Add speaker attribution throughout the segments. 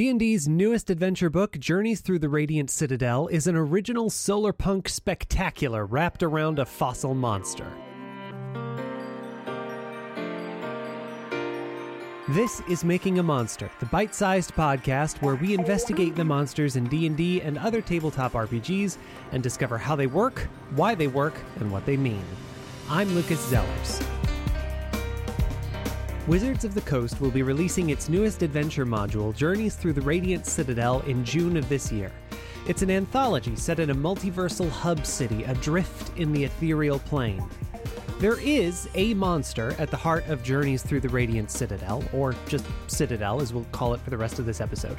Speaker 1: D&D's newest adventure book, Journeys Through the Radiant Citadel, is an original solar punk spectacular wrapped around a fossil monster. This is Making a Monster, the bite-sized podcast where we investigate the monsters in D&D and other tabletop RPGs and discover how they work, why they work, and what they mean. I'm Lucas Zellers. Wizards of the Coast will be releasing its newest adventure module, Journeys Through the Radiant Citadel, in June of this year. It's an anthology set in a multiversal hub city adrift in the ethereal plane. There is a monster at the heart of Journeys Through the Radiant Citadel, or just Citadel as we'll call it for the rest of this episode,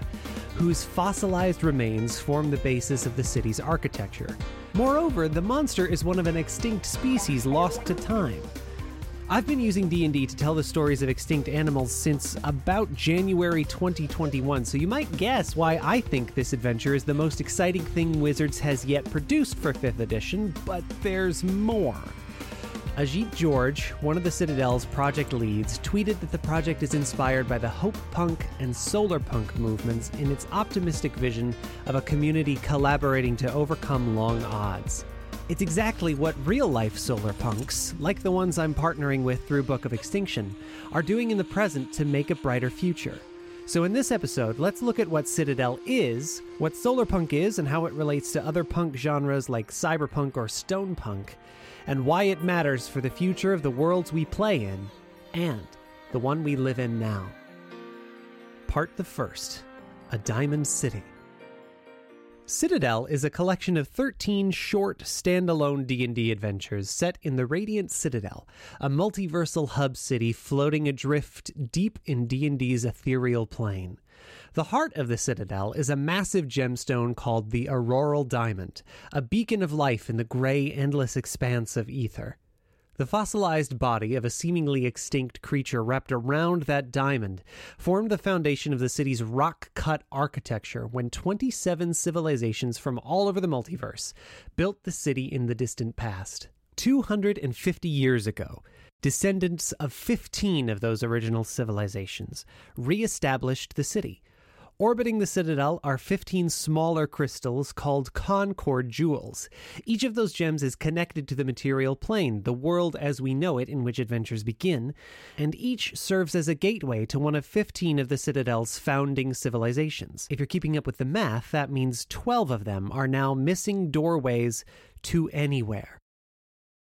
Speaker 1: whose fossilized remains form the basis of the city's architecture. Moreover, the monster is one of an extinct species lost to time. I've been using D&D to tell the stories of extinct animals since about January 2021, so you might guess why I think this adventure is the most exciting thing Wizards has yet produced for 5th edition, but there's more. Ajit George, one of the Citadel's project leads, tweeted that the project is inspired by the hope punk and solar punk movements in its optimistic vision of a community collaborating to overcome long odds. It's exactly what real life solar punks, like the ones I'm partnering with through Book of Extinction, are doing in the present to make a brighter future. So, in this episode, let's look at what Citadel is, what solar punk is, and how it relates to other punk genres like cyberpunk or stone punk, and why it matters for the future of the worlds we play in and the one we live in now. Part the first A Diamond City. Citadel is a collection of 13 short standalone D&D adventures set in the Radiant Citadel, a multiversal hub city floating adrift deep in D&D's ethereal plane. The heart of the Citadel is a massive gemstone called the Auroral Diamond, a beacon of life in the gray endless expanse of ether. The fossilized body of a seemingly extinct creature wrapped around that diamond formed the foundation of the city's rock cut architecture when 27 civilizations from all over the multiverse built the city in the distant past. 250 years ago, descendants of 15 of those original civilizations re established the city Orbiting the citadel are 15 smaller crystals called Concord jewels. Each of those gems is connected to the material plane, the world as we know it in which adventures begin, and each serves as a gateway to one of 15 of the citadel's founding civilizations. If you're keeping up with the math, that means 12 of them are now missing doorways to anywhere.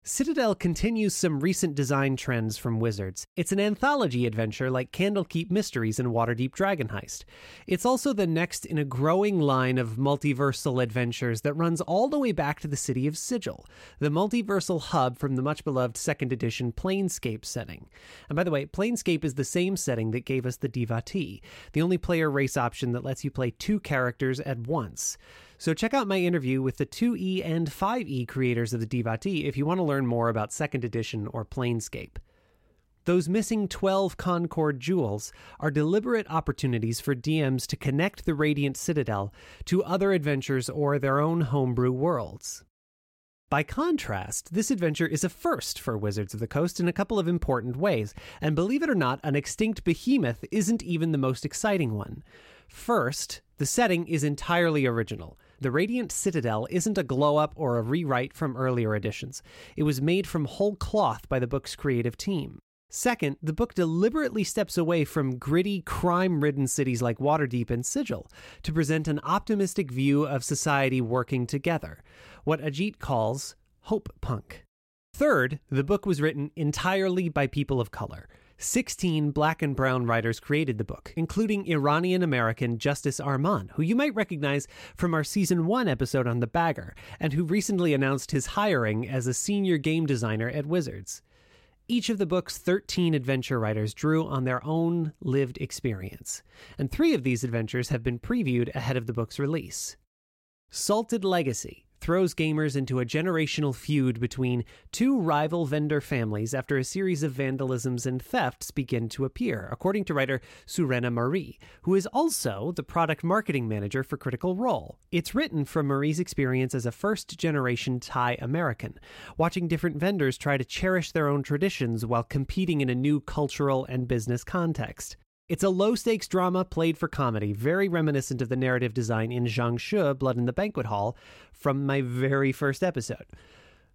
Speaker 1: Citadel continues some recent design trends from Wizards. It's an anthology adventure like Candlekeep Mysteries and Waterdeep Dragon Heist. It's also the next in a growing line of multiversal adventures that runs all the way back to the city of Sigil, the multiversal hub from the much beloved second edition Planescape setting. And by the way, Planescape is the same setting that gave us the Devotee, the only player race option that lets you play two characters at once. So check out my interview with the 2E and 5E creators of the Devotee if you want to learn more about 2nd Edition or Planescape. Those missing 12 Concord jewels are deliberate opportunities for DMs to connect the Radiant Citadel to other adventures or their own homebrew worlds. By contrast, this adventure is a first for Wizards of the Coast in a couple of important ways, and believe it or not, an extinct behemoth isn't even the most exciting one. First, the setting is entirely original. The Radiant Citadel isn't a glow up or a rewrite from earlier editions. It was made from whole cloth by the book's creative team. Second, the book deliberately steps away from gritty, crime ridden cities like Waterdeep and Sigil to present an optimistic view of society working together, what Ajit calls hope punk. Third, the book was written entirely by people of color. 16 black and brown writers created the book, including Iranian American Justice Arman, who you might recognize from our season 1 episode on The Bagger, and who recently announced his hiring as a senior game designer at Wizards. Each of the book's 13 adventure writers drew on their own lived experience, and three of these adventures have been previewed ahead of the book's release. Salted Legacy throws gamers into a generational feud between two rival vendor families after a series of vandalisms and thefts begin to appear, according to writer Surena Marie, who is also the product marketing manager for Critical Role. It's written from Marie's experience as a first generation Thai American, watching different vendors try to cherish their own traditions while competing in a new cultural and business context. It's a low stakes drama played for comedy, very reminiscent of the narrative design in Zhang She, Blood in the Banquet Hall, from my very first episode.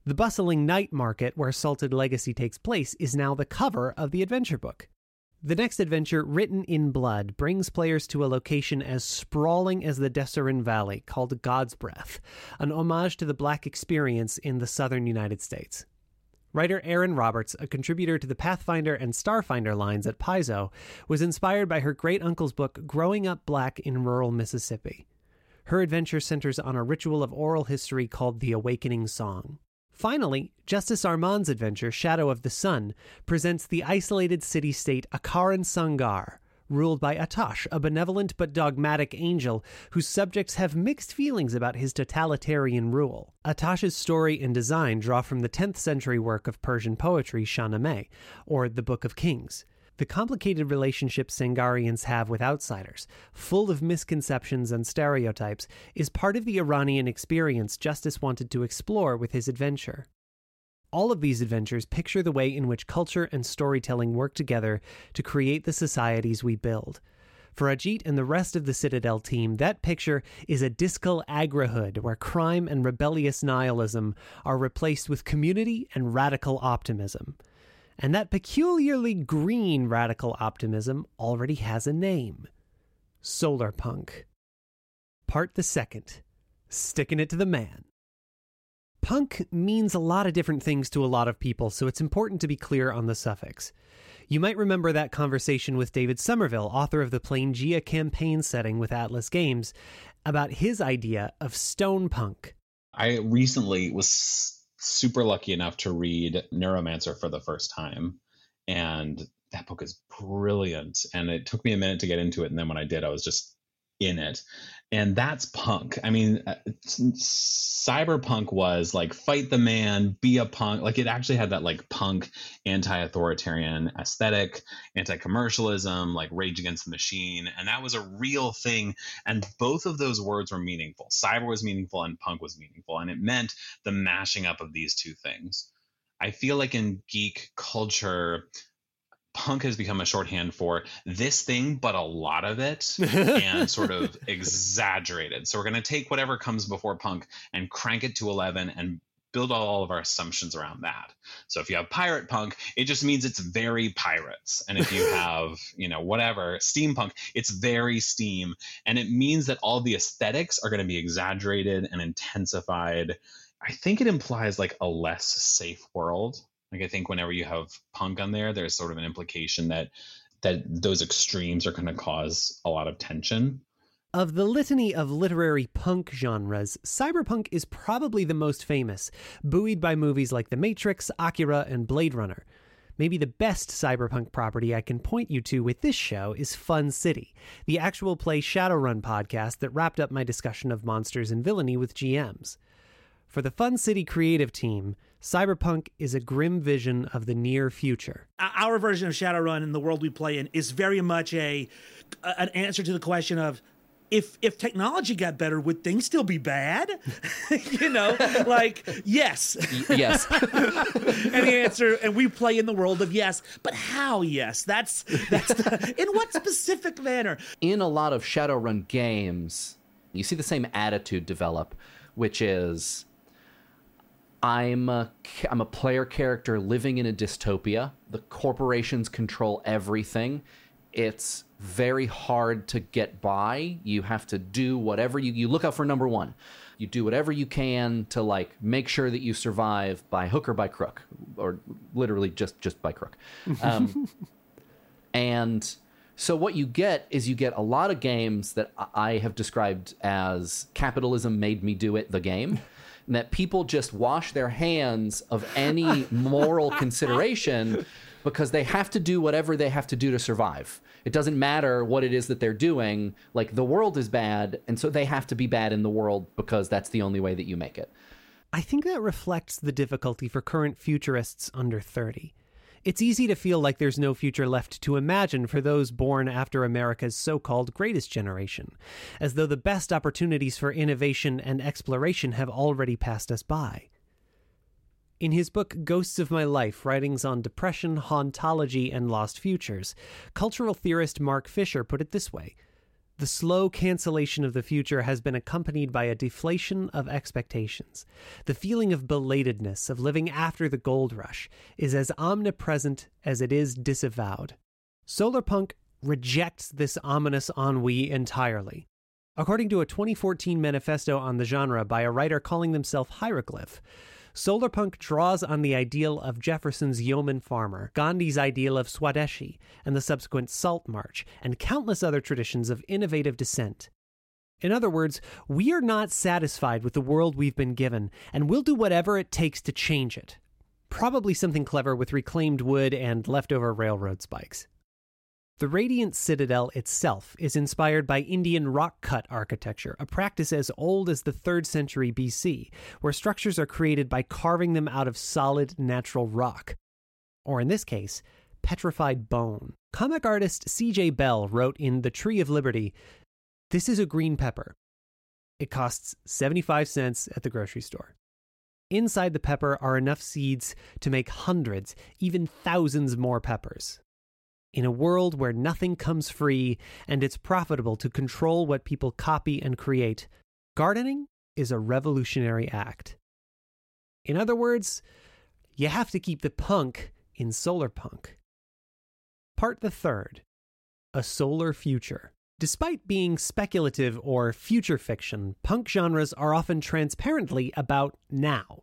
Speaker 1: The bustling night market where Salted Legacy takes place is now the cover of the adventure book. The next adventure, Written in Blood, brings players to a location as sprawling as the Dessarin Valley called God's Breath, an homage to the black experience in the southern United States. Writer Erin Roberts, a contributor to the Pathfinder and Starfinder lines at Paizo, was inspired by her great uncle's book Growing Up Black in Rural Mississippi. Her adventure centers on a ritual of oral history called the Awakening Song. Finally, Justice Arman's adventure, Shadow of the Sun, presents the isolated city state Akaran Sangar, ruled by Atash, a benevolent but dogmatic angel whose subjects have mixed feelings about his totalitarian rule. Atash's story and design draw from the 10th century work of Persian poetry Shahnameh, or the Book of Kings. The complicated relationship Sangarians have with outsiders, full of misconceptions and stereotypes, is part of the Iranian experience Justice wanted to explore with his adventure. All of these adventures picture the way in which culture and storytelling work together to create the societies we build. For Ajit and the rest of the Citadel team, that picture is a discal agrahood where crime and rebellious nihilism are replaced with community and radical optimism. And that peculiarly green radical optimism already has a name Solar Punk. Part the second Sticking It to the Man. Punk means a lot of different things to a lot of people, so it's important to be clear on the suffix. You might remember that conversation with David Somerville, author of the Planegea campaign setting with Atlas Games, about his idea of stone punk.
Speaker 2: I recently was super lucky enough to read Neuromancer for the first time, and that book is brilliant. And it took me a minute to get into it, and then when I did, I was just in it. And that's punk. I mean uh, cyberpunk was like fight the man be a punk. Like it actually had that like punk anti-authoritarian aesthetic anti-commercialism like rage against the machine. And that was a real thing. And both of those words were meaningful. Cyber was meaningful and punk was meaningful. And it meant the mashing up of these two things. I feel like in geek culture punk has become a shorthand for this thing, but a lot of it and sort of exaggerated. So we're going to take whatever comes before punk and crank it to 11 and build all of our assumptions around that. So if you have pirate punk, it just means it's very pirates. And if you have, you know, whatever, steampunk, it's very steam. And it means that all the aesthetics are going to be exaggerated and intensified. I think it implies like a less safe world like I think whenever you have punk on there, there's sort of an implication that that those extremes are going to cause a lot of tension.
Speaker 1: Of the litany of literary punk genres, cyberpunk is probably the most famous, buoyed by movies like The Matrix, Akira, and Blade Runner. Maybe the best cyberpunk property I can point you to with this show is Fun City, the actual play Shadowrun podcast that wrapped up my discussion of monsters and villainy with GMs. For the Fun City creative team, Cyberpunk is a grim vision of the near future.
Speaker 3: Our version of Shadowrun and the world we play in is very much a an answer to the question of if if technology got better, would things still be bad? you know, like yes,
Speaker 4: yes.
Speaker 3: and the answer, and we play in the world of yes, but how yes? That's that's the, in what specific manner?
Speaker 4: In a lot of Shadowrun games, you see the same attitude develop, which is I'm a, I'm a player character living in a dystopia. The corporations control everything. It's very hard to get by. You have to do whatever you you look out for number 1. You do whatever you can to like make sure that you survive by hook or by crook or literally just just by crook. Um, and so what you get is you get a lot of games that I have described as capitalism made me do it the game and that people just wash their hands of any moral consideration because they have to do whatever they have to do to survive. It doesn't matter what it is that they're doing. Like the world is bad, and so they have to be bad in the world because that's the only way that you make it.
Speaker 1: I think that reflects the difficulty for current futurists under 30. It's easy to feel like there's no future left to imagine for those born after America's so called greatest generation, as though the best opportunities for innovation and exploration have already passed us by. In his book Ghosts of My Life Writings on Depression, Hauntology, and Lost Futures, cultural theorist Mark Fisher put it this way The slow cancellation of the future has been accompanied by a deflation of expectations. The feeling of belatedness, of living after the gold rush, is as omnipresent as it is disavowed. Solarpunk rejects this ominous ennui entirely. According to a 2014 manifesto on the genre by a writer calling themselves Hieroglyph, Solarpunk draws on the ideal of Jefferson's yeoman farmer, Gandhi's ideal of Swadeshi, and the subsequent Salt March, and countless other traditions of innovative dissent. In other words, we are not satisfied with the world we've been given, and we'll do whatever it takes to change it. Probably something clever with reclaimed wood and leftover railroad spikes. The Radiant Citadel itself is inspired by Indian rock cut architecture, a practice as old as the 3rd century BC, where structures are created by carving them out of solid natural rock. Or in this case, petrified bone. Comic artist C.J. Bell wrote in The Tree of Liberty This is a green pepper. It costs 75 cents at the grocery store. Inside the pepper are enough seeds to make hundreds, even thousands more peppers. In a world where nothing comes free and it's profitable to control what people copy and create, gardening is a revolutionary act. In other words, you have to keep the punk in solar punk. Part the third A Solar Future. Despite being speculative or future fiction, punk genres are often transparently about now.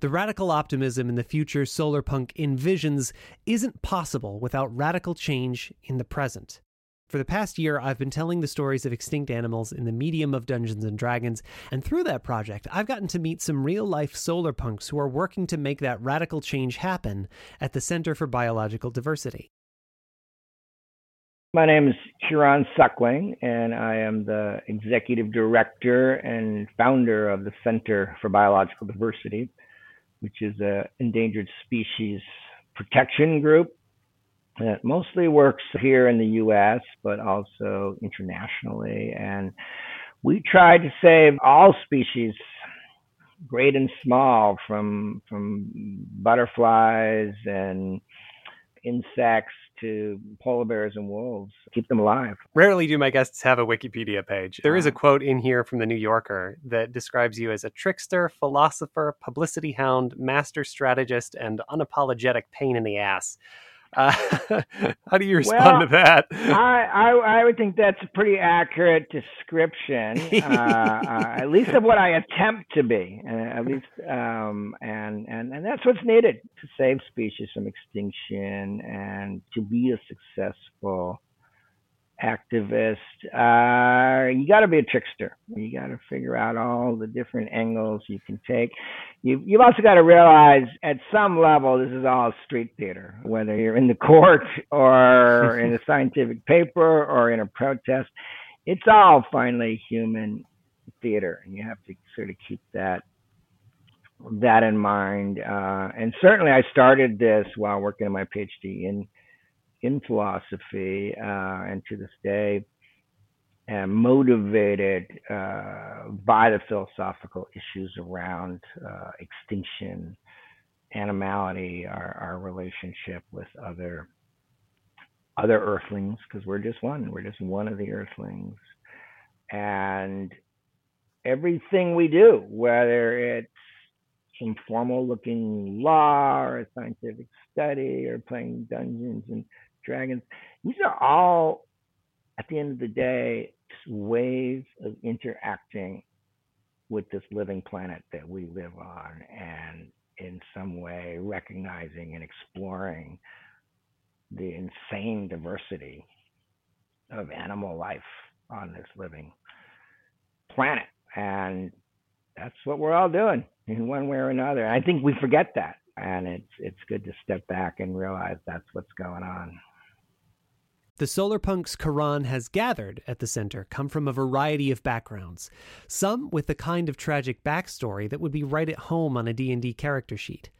Speaker 1: The radical optimism in the future solarpunk envisions isn't possible without radical change in the present. For the past year, I've been telling the stories of extinct animals in the medium of Dungeons and Dragons, and through that project, I've gotten to meet some real life solar punks who are working to make that radical change happen at the Center for Biological Diversity.
Speaker 5: My name is Kieran Suckling, and I am the executive director and founder of the Center for Biological Diversity which is an endangered species protection group that mostly works here in the US, but also internationally. And we try to save all species, great and small, from, from butterflies and insects to polar bears and wolves, keep them alive.
Speaker 6: Rarely do my guests have a Wikipedia page. There is a ah. quote in here from the New Yorker that describes you as a trickster, philosopher, publicity hound, master strategist, and unapologetic pain in the ass. Uh, how do you respond
Speaker 5: well,
Speaker 6: to that?
Speaker 5: I, I, I would think that's a pretty accurate description, uh, uh, at least of what I attempt to be, uh, at least, um, and and and that's what's needed to save species from extinction and to be a successful activist. Uh, you got to be a trickster. You got to figure out all the different angles you can take. You, you've also got to realize at some level this is all street theater, whether you're in the court or in a scientific paper or in a protest. It's all finally human theater, and you have to sort of keep that that in mind. Uh, and certainly, I started this while working on my PhD in in philosophy uh, and to this day am motivated uh, by the philosophical issues around uh, extinction, animality, our, our relationship with other other earthlings, because we're just one. We're just one of the earthlings, and everything we do, whether it's some formal looking law or a scientific study or playing Dungeons and dragons. These are all, at the end of the day, ways of interacting with this living planet that we live on and in some way recognizing and exploring the insane diversity of animal life on this living planet. And that's what we're all doing in one way or another. I think we forget that. And it's it's good to step back and realize that's what's going on.
Speaker 1: The Solarpunks Kieran has gathered at the center come from a variety of backgrounds, some with the kind of tragic backstory that would be right at home on a D&D character sheet.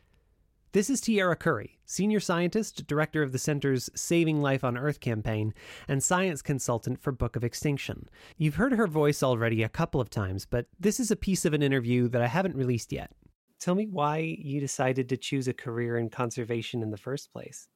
Speaker 1: This is Tierra Curry, senior scientist, director of the center's Saving Life on Earth campaign, and science consultant for Book of Extinction. You've heard her voice already a couple of times, but this is a piece of an interview that I haven't released yet. Tell me why you decided to choose a career in conservation in the first place.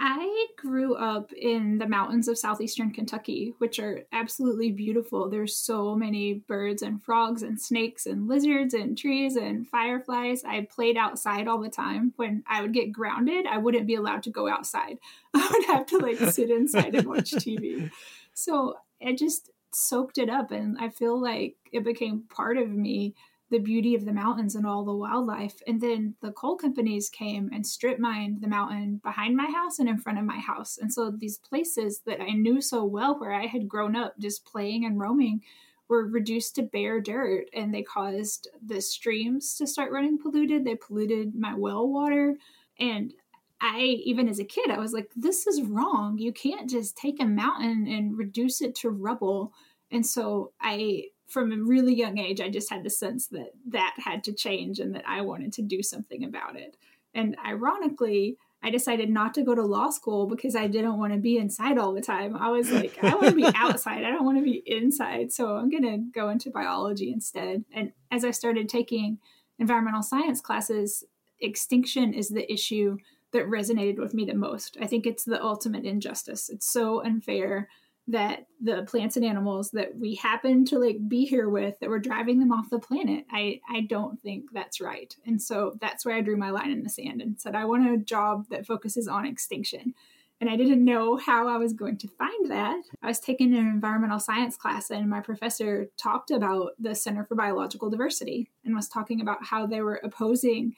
Speaker 7: I grew up in the mountains of southeastern Kentucky, which are absolutely beautiful. There's so many birds and frogs and snakes and lizards and trees and fireflies. I played outside all the time. When I would get grounded, I wouldn't be allowed to go outside. I would have to like sit inside and watch TV. So I just soaked it up and I feel like it became part of me the beauty of the mountains and all the wildlife. And then the coal companies came and strip mined the mountain behind my house and in front of my house. And so these places that I knew so well, where I had grown up just playing and roaming, were reduced to bare dirt. And they caused the streams to start running polluted. They polluted my well water. And I, even as a kid, I was like, this is wrong. You can't just take a mountain and reduce it to rubble. And so I from a really young age, I just had the sense that that had to change and that I wanted to do something about it. And ironically, I decided not to go to law school because I didn't want to be inside all the time. I was like, I want to be outside. I don't want to be inside. So I'm going to go into biology instead. And as I started taking environmental science classes, extinction is the issue that resonated with me the most. I think it's the ultimate injustice. It's so unfair that the plants and animals that we happen to like be here with that we're driving them off the planet i i don't think that's right. And so that's where i drew my line in the sand and said i want a job that focuses on extinction. And i didn't know how i was going to find that. I was taking an environmental science class and my professor talked about the center for biological diversity and was talking about how they were opposing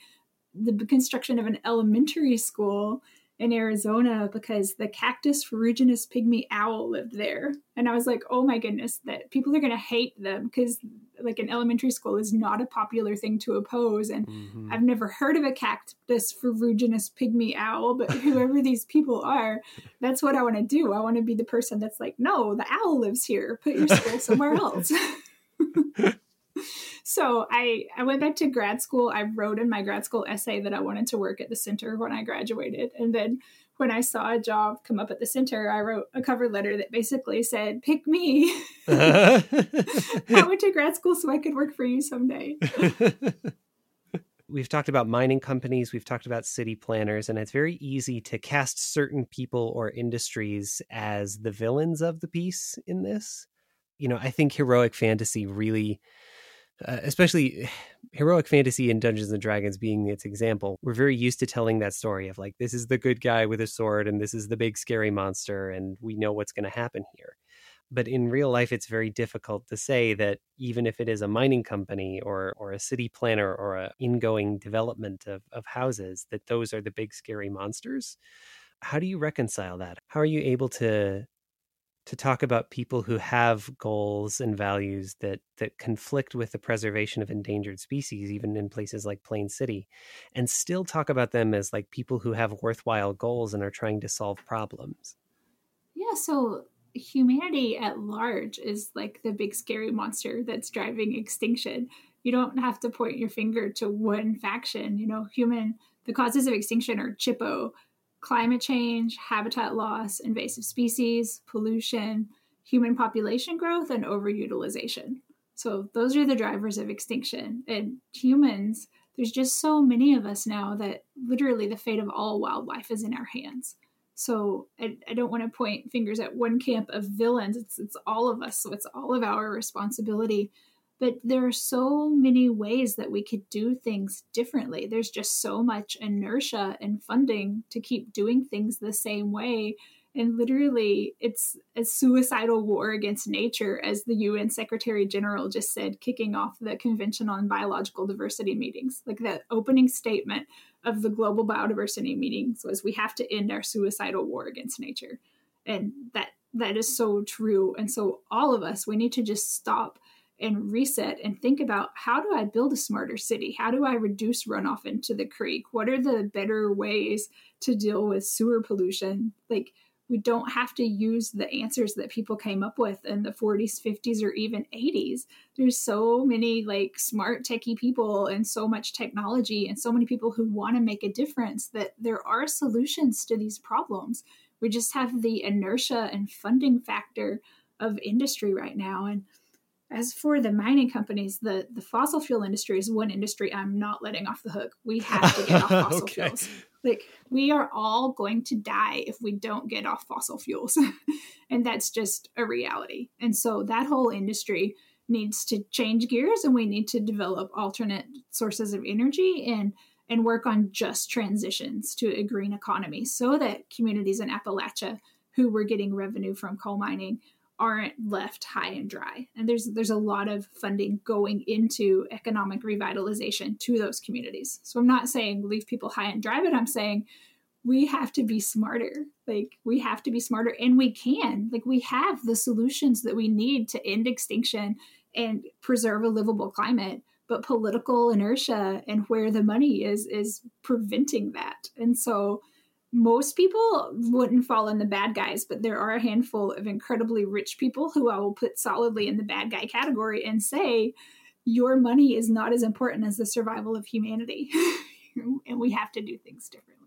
Speaker 7: the construction of an elementary school in Arizona because the cactus ferruginous pygmy owl lived there. And I was like, oh my goodness, that people are going to hate them because like an elementary school is not a popular thing to oppose. And mm-hmm. I've never heard of a cactus ferruginous pygmy owl, but whoever these people are, that's what I want to do. I want to be the person that's like, no, the owl lives here. Put your school somewhere else. so I, I went back to grad school. I wrote in my grad school essay that I wanted to work at the center when I graduated. And then when I saw a job come up at the center, I wrote a cover letter that basically said, Pick me. I went to grad school so I could work for you someday.
Speaker 1: we've talked about mining companies, we've talked about city planners, and it's very easy to cast certain people or industries as the villains of the piece in this. You know, I think heroic fantasy really uh, especially heroic fantasy and Dungeons and Dragons being its example, we're very used to telling that story of like, this is the good guy with a sword and this is the big scary monster, and we know what's going to happen here. But in real life, it's very difficult to say that even if it is a mining company or, or a city planner or a ingoing development of, of houses, that those are the big scary monsters. How do you reconcile that? How are you able to to talk about people who have goals and values that that conflict with the preservation of endangered species even in places like plain city and still talk about them as like people who have worthwhile goals and are trying to solve problems.
Speaker 7: Yeah so humanity at large is like the big scary monster that's driving extinction. You don't have to point your finger to one faction you know human the causes of extinction are chippo climate change, habitat loss, invasive species, pollution, human population growth, and overutilization. So, those are the drivers of extinction. And humans, there's just so many of us now that literally the fate of all wildlife is in our hands. So, I, I don't want to point fingers at one camp of villains. It's, it's all of us. So, it's all of our responsibility but there are so many ways that we could do things differently. There's just so much inertia and funding to keep doing things the same way. And literally, it's a suicidal war against nature, as the UN Secretary General just said, kicking off the Convention on Biological Diversity meetings. Like the opening statement of the Global Biodiversity meetings was, "We have to end our suicidal war against nature," and that that is so true. And so, all of us, we need to just stop and reset and think about how do I build a smarter city? How do I reduce runoff into the creek? What are the better ways to deal with sewer pollution? Like, we don't have to use the answers that people came up with in the 40s, 50s, or even 80s. There's so many like smart techie people and so much technology and so many people who want to make a difference that there are solutions to these problems. We just have the inertia and funding factor of industry right now. And As for the mining companies, the, the fossil fuel industry is one industry I'm not letting off the hook. We have to get off fossil okay. fuels. Like, we are all going to die if we don't get off fossil fuels. and that's just a reality. And so that whole industry needs to change gears and we need to develop alternate sources of energy and and work on just transitions to a green economy so that communities in Appalachia who were getting revenue from coal mining aren't left high and dry. And there's there's a lot of funding going into economic revitalization to those communities. So I'm not saying leave people high and dry, but I'm saying we have to be smarter. Like we have to be smarter and we can. Like we have the solutions that we need to end extinction and preserve a livable climate but political inertia and where the money is is preventing that and so most people wouldn't fall in the bad guys but there are a handful of incredibly rich people who i will put solidly in the bad guy category and say your money is not as important as the survival of humanity. And we have to do things differently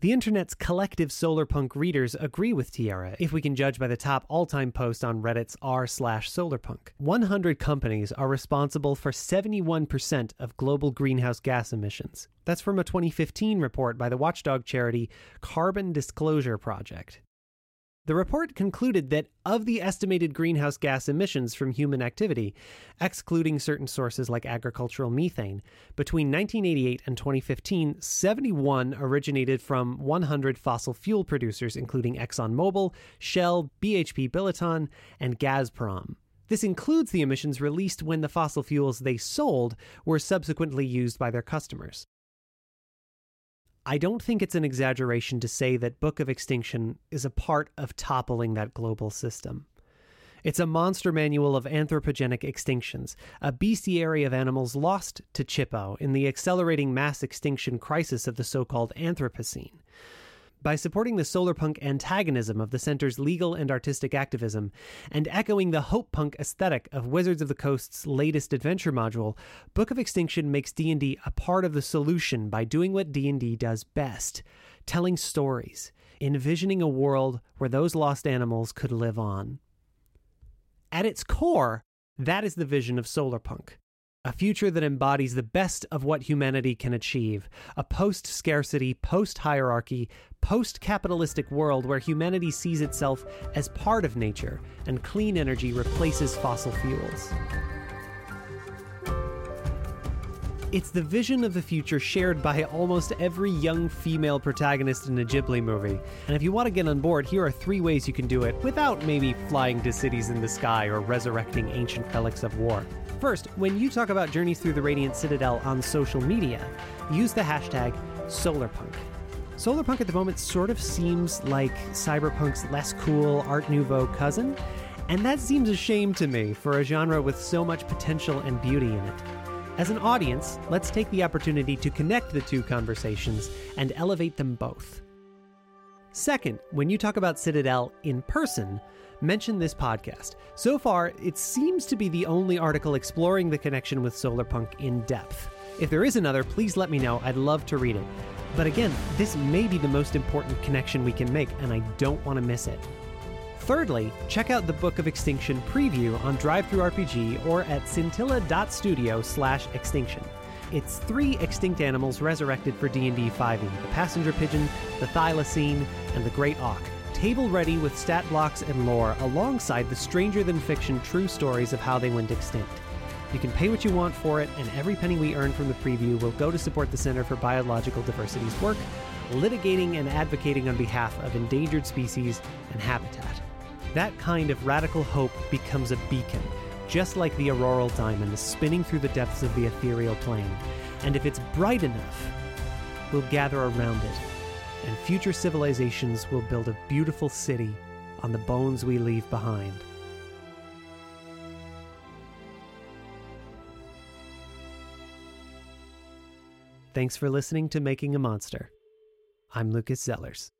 Speaker 1: the internet's collective solarpunk readers agree with Tierra, if we can judge by the top all-time post on Reddit's r slash solarpunk. 100 companies are responsible for 71% of global greenhouse gas emissions. That's from a 2015 report by the watchdog charity Carbon Disclosure Project. The report concluded that of the estimated greenhouse gas emissions from human activity, excluding certain sources like agricultural methane, between 1988 and 2015, 71 originated from 100 fossil fuel producers, including ExxonMobil, Shell, BHP Billiton, and Gazprom. This includes the emissions released when the fossil fuels they sold were subsequently used by their customers. I don't think it's an exaggeration to say that Book of Extinction is a part of toppling that global system. It's a monster manual of anthropogenic extinctions, a bestiary of animals lost to Chippo in the accelerating mass extinction crisis of the so called Anthropocene by supporting the solarpunk antagonism of the center's legal and artistic activism, and echoing the hope punk aesthetic of Wizards of the Coast's latest adventure module, Book of Extinction makes D&D a part of the solution by doing what D&D does best, telling stories, envisioning a world where those lost animals could live on. At its core, that is the vision of solarpunk a future that embodies the best of what humanity can achieve a post scarcity, post hierarchy, post capitalistic world where humanity sees itself as part of nature and clean energy replaces fossil fuels. It's the vision of the future shared by almost every young female protagonist in a Ghibli movie. And if you want to get on board, here are three ways you can do it without maybe flying to cities in the sky or resurrecting ancient relics of war. First, when you talk about Journeys Through the Radiant Citadel on social media, use the hashtag Solarpunk. Solarpunk at the moment sort of seems like Cyberpunk's less cool Art Nouveau cousin, and that seems a shame to me for a genre with so much potential and beauty in it. As an audience, let's take the opportunity to connect the two conversations and elevate them both. Second, when you talk about Citadel in person, mention this podcast. So far, it seems to be the only article exploring the connection with Solarpunk in depth. If there is another, please let me know. I'd love to read it. But again, this may be the most important connection we can make, and I don't want to miss it. Thirdly, check out the Book of Extinction preview on RPG or at scintilla.studio slash extinction. It's three extinct animals resurrected for D&D 5e, the passenger pigeon, the thylacine, and the great auk table ready with stat blocks and lore alongside the stranger than fiction true stories of how they went extinct. You can pay what you want for it, and every penny we earn from the preview will go to support the Center for Biological Diversity's work, litigating and advocating on behalf of endangered species and habitat. That kind of radical hope becomes a beacon, just like the auroral diamond spinning through the depths of the ethereal plane. And if it's bright enough, we'll gather around it and future civilizations will build a beautiful city on the bones we leave behind. Thanks for listening to Making a Monster. I'm Lucas Zellers.